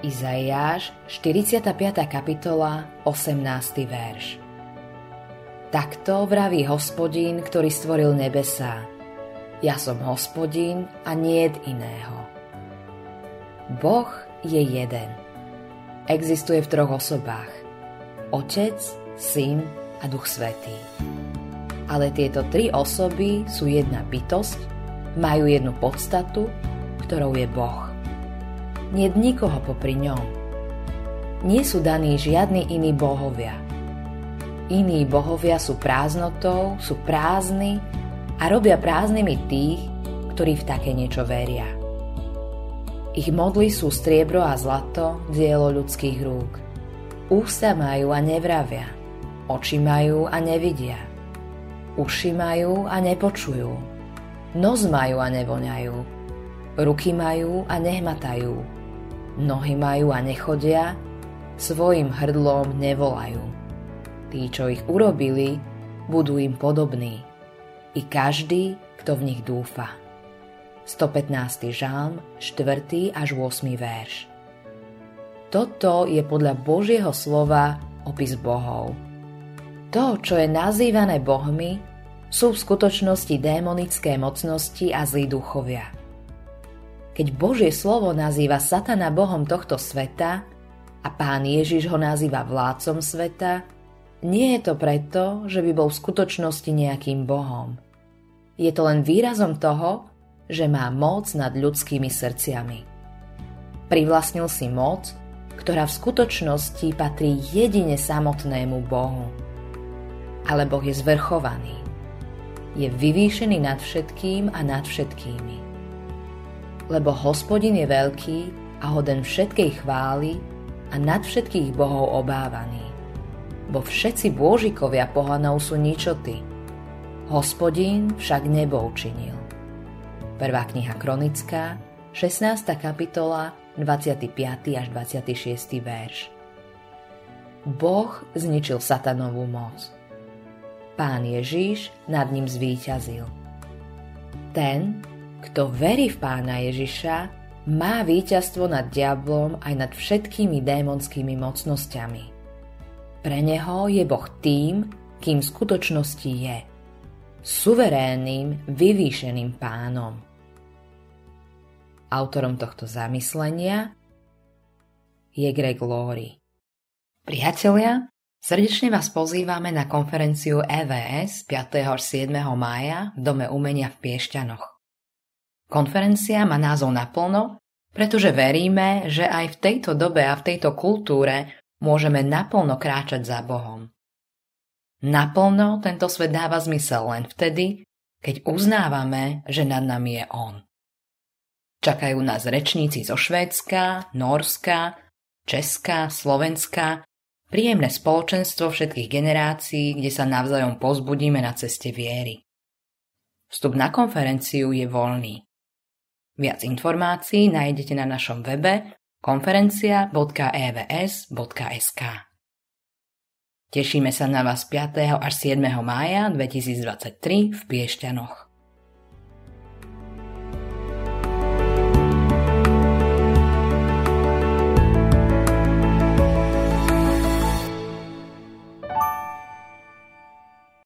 Izaiáš, 45. kapitola, 18. verš. Takto vraví hospodín, ktorý stvoril nebesá. Ja som hospodín a nie iného. Boh je jeden. Existuje v troch osobách. Otec, Syn a Duch Svetý. Ale tieto tri osoby sú jedna bytosť, majú jednu podstatu, ktorou je Boh nie nikoho popri ňom. Nie sú daní žiadni iní bohovia. Iní bohovia sú prázdnotou, sú prázdni a robia prázdnymi tých, ktorí v také niečo veria. Ich modly sú striebro a zlato, dielo ľudských rúk. Ústa majú a nevravia, oči majú a nevidia, uši majú a nepočujú, nos majú a nevoňajú, ruky majú a nehmatajú, Nohy majú a nechodia, svojim hrdlom nevolajú. Tí, čo ich urobili, budú im podobní. I každý, kto v nich dúfa. 115. žalm, 4. až 8. verš. Toto je podľa Božieho slova opis bohov. To, čo je nazývané bohmi, sú v skutočnosti démonické mocnosti a zlí duchovia – keď Božie slovo nazýva Satana Bohom tohto sveta a pán Ježiš ho nazýva vládcom sveta, nie je to preto, že by bol v skutočnosti nejakým Bohom. Je to len výrazom toho, že má moc nad ľudskými srdciami. Privlastnil si moc, ktorá v skutočnosti patrí jedine samotnému Bohu. Ale Boh je zvrchovaný. Je vyvýšený nad všetkým a nad všetkými lebo hospodin je veľký a hoden všetkej chvály a nad všetkých bohov obávaný. Bo všetci bôžikovia pohanov sú ničoty. Hospodin však nebo učinil. Prvá kniha Kronická, 16. kapitola, 25. až 26. verš. Boh zničil satanovú moc. Pán Ježíš nad ním zvíťazil. Ten, kto verí v pána Ježiša, má víťazstvo nad diablom aj nad všetkými démonskými mocnosťami. Pre neho je Boh tým, kým v skutočnosti je. Suverénnym, vyvýšeným pánom. Autorom tohto zamyslenia je Greg Laurie. Priatelia, srdečne vás pozývame na konferenciu EVS 5. až 7. mája v Dome umenia v Piešťanoch. Konferencia má názov naplno, pretože veríme, že aj v tejto dobe a v tejto kultúre môžeme naplno kráčať za Bohom. Naplno tento svet dáva zmysel len vtedy, keď uznávame, že nad nami je On. Čakajú nás rečníci zo Švédska, Norska, Česka, Slovenska, príjemné spoločenstvo všetkých generácií, kde sa navzájom pozbudíme na ceste viery. Vstup na konferenciu je voľný. Viac informácií nájdete na našom webe konferencia.evs.sk. Tešíme sa na vás 5. až 7. mája 2023 v Piešťanoch.